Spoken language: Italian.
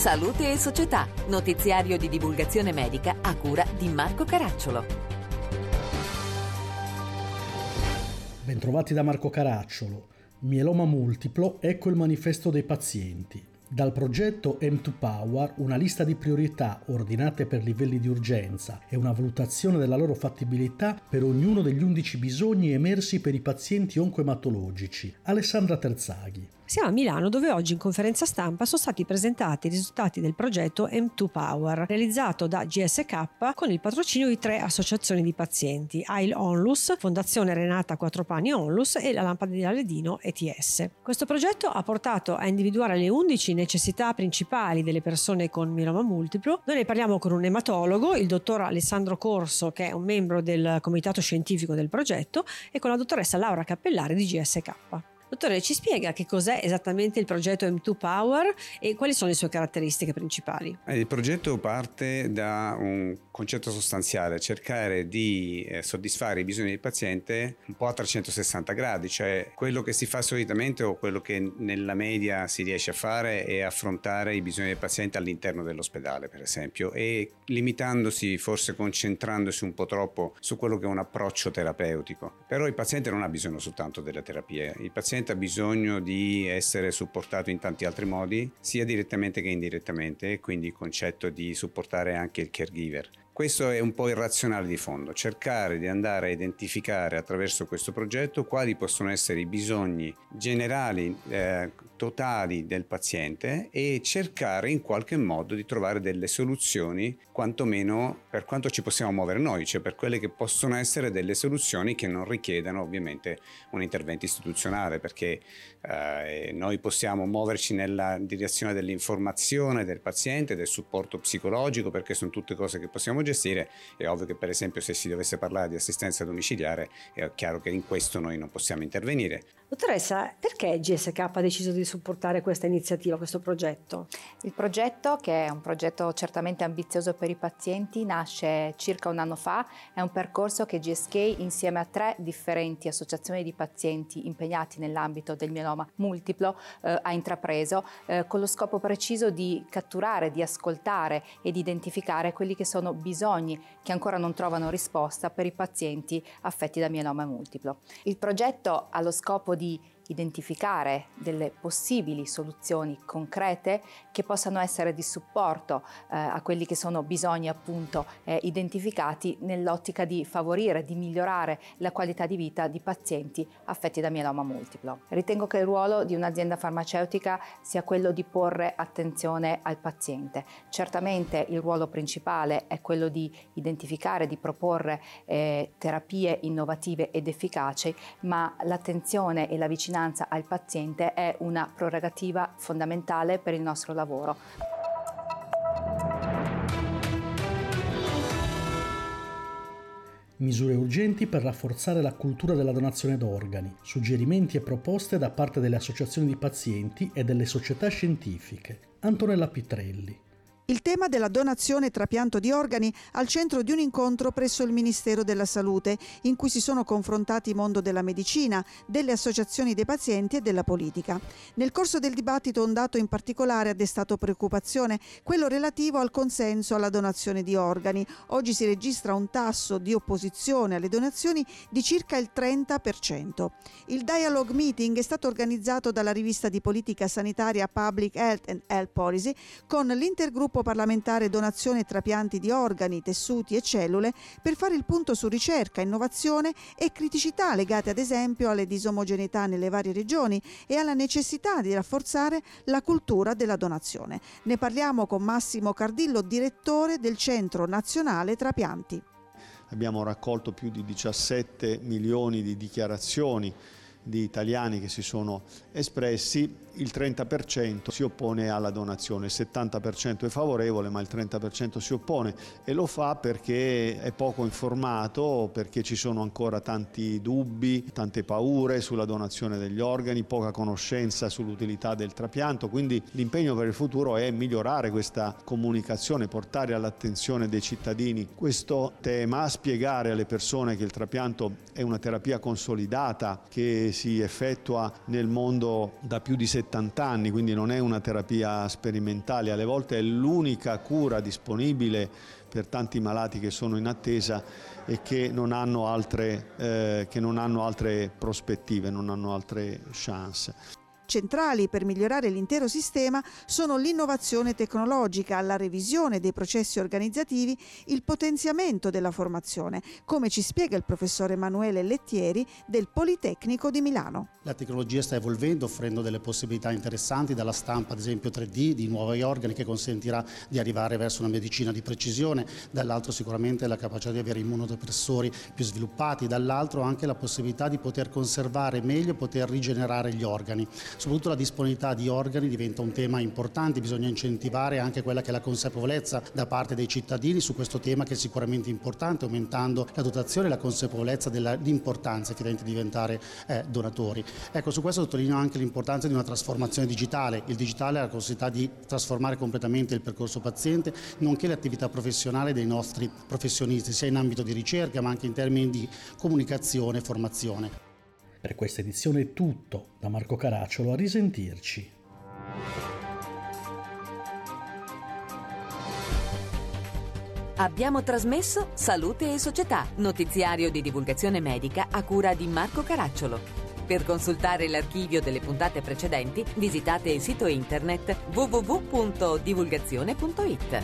Salute e Società, notiziario di divulgazione medica a cura di Marco Caracciolo. Bentrovati da Marco Caracciolo. Mieloma multiplo, ecco il manifesto dei pazienti. Dal progetto M2Power una lista di priorità ordinate per livelli di urgenza e una valutazione della loro fattibilità per ognuno degli 11 bisogni emersi per i pazienti oncoematologici. Alessandra Terzaghi. Siamo a Milano dove oggi in conferenza stampa sono stati presentati i risultati del progetto M2 Power realizzato da GSK con il patrocinio di tre associazioni di pazienti, AIL Onlus, Fondazione Renata Quattropani Onlus e la Lampada di Aledino ETS. Questo progetto ha portato a individuare le 11 necessità principali delle persone con mieloma multiplo. Noi ne parliamo con un ematologo, il dottor Alessandro Corso che è un membro del comitato scientifico del progetto e con la dottoressa Laura Cappellari di GSK. Dottore, ci spiega che cos'è esattamente il progetto M2 Power e quali sono le sue caratteristiche principali? Eh, il progetto parte da un concetto sostanziale, cercare di eh, soddisfare i bisogni del paziente un po' a 360 gradi, cioè quello che si fa solitamente o quello che nella media si riesce a fare è affrontare i bisogni del paziente all'interno dell'ospedale, per esempio, e limitandosi, forse concentrandosi un po' troppo su quello che è un approccio terapeutico. Però il paziente non ha bisogno soltanto della terapia, il paziente paziente ha bisogno di essere supportato in tanti altri modi, sia direttamente che indirettamente, quindi il concetto di supportare anche il caregiver. Questo è un po' il razionale di fondo, cercare di andare a identificare attraverso questo progetto quali possono essere i bisogni generali, eh, totali del paziente e cercare in qualche modo di trovare delle soluzioni, quantomeno per quanto ci possiamo muovere noi, cioè per quelle che possono essere delle soluzioni che non richiedano ovviamente un intervento istituzionale, perché eh, noi possiamo muoverci nella direzione dell'informazione del paziente, del supporto psicologico, perché sono tutte cose che possiamo gestire gestire. È ovvio che per esempio se si dovesse parlare di assistenza domiciliare è chiaro che in questo noi non possiamo intervenire. Dottoressa, perché GSK ha deciso di supportare questa iniziativa, questo progetto? Il progetto, che è un progetto certamente ambizioso per i pazienti, nasce circa un anno fa, è un percorso che GSK insieme a tre differenti associazioni di pazienti impegnati nell'ambito del mieloma multiplo eh, ha intrapreso eh, con lo scopo preciso di catturare, di ascoltare e di identificare quelli che sono bisogni che ancora non trovano risposta per i pazienti affetti da mieloma multiplo. Il progetto ha lo scopo di identificare delle possibili soluzioni concrete che possano essere di supporto eh, a quelli che sono bisogni appunto eh, identificati nell'ottica di favorire, di migliorare la qualità di vita di pazienti affetti da mieloma multiplo. Ritengo che il ruolo di un'azienda farmaceutica sia quello di porre attenzione al paziente. Certamente il ruolo principale è quello di identificare, di proporre eh, terapie innovative ed efficaci, ma l'attenzione e la vicinanza vicinanza al paziente è una prerogativa fondamentale per il nostro lavoro. Misure urgenti per rafforzare la cultura della donazione d'organi, suggerimenti e proposte da parte delle associazioni di pazienti e delle società scientifiche. Antonella Pitrelli. Il tema della donazione e trapianto di organi al centro di un incontro presso il Ministero della Salute, in cui si sono confrontati il mondo della medicina, delle associazioni dei pazienti e della politica. Nel corso del dibattito un dato in particolare ha destato preoccupazione, quello relativo al consenso alla donazione di organi. Oggi si registra un tasso di opposizione alle donazioni di circa il 30%. Il Dialogue Meeting è stato organizzato dalla rivista di politica sanitaria Public Health and Health Policy con l'intergruppo gruppo parlamentare donazione e trapianti di organi, tessuti e cellule per fare il punto su ricerca, innovazione e criticità legate ad esempio alle disomogeneità nelle varie regioni e alla necessità di rafforzare la cultura della donazione. Ne parliamo con Massimo Cardillo, direttore del Centro Nazionale Trapianti. Abbiamo raccolto più di 17 milioni di dichiarazioni di italiani che si sono espressi, il 30% si oppone alla donazione, il 70% è favorevole ma il 30% si oppone. E lo fa perché è poco informato, perché ci sono ancora tanti dubbi, tante paure sulla donazione degli organi, poca conoscenza sull'utilità del trapianto, quindi l'impegno per il futuro è migliorare questa comunicazione, portare all'attenzione dei cittadini questo tema, spiegare alle persone che il trapianto è una terapia consolidata che si effettua nel mondo da più di 70 anni, quindi non è una terapia sperimentale, alle volte è l'unica cura disponibile per tanti malati che sono in attesa e che non hanno altre, eh, che non hanno altre prospettive, non hanno altre chance. Centrali per migliorare l'intero sistema sono l'innovazione tecnologica, la revisione dei processi organizzativi, il potenziamento della formazione, come ci spiega il professor Emanuele Lettieri del Politecnico di Milano. La tecnologia sta evolvendo, offrendo delle possibilità interessanti, dalla stampa ad esempio 3D di nuovi organi che consentirà di arrivare verso una medicina di precisione, dall'altro sicuramente la capacità di avere immunodepressori più sviluppati, dall'altro anche la possibilità di poter conservare meglio, poter rigenerare gli organi soprattutto la disponibilità di organi diventa un tema importante, bisogna incentivare anche quella che è la consapevolezza da parte dei cittadini su questo tema che è sicuramente importante, aumentando la dotazione e la consapevolezza dell'importanza di diventare eh, donatori. Ecco, su questo sottolineo anche l'importanza di una trasformazione digitale. Il digitale ha la possibilità di trasformare completamente il percorso paziente, nonché l'attività professionale dei nostri professionisti, sia in ambito di ricerca ma anche in termini di comunicazione e formazione. Per questa edizione è tutto, da Marco Caracciolo a risentirci. Abbiamo trasmesso Salute e Società, notiziario di divulgazione medica a cura di Marco Caracciolo. Per consultare l'archivio delle puntate visitate il sito internet www.divulgazione.it.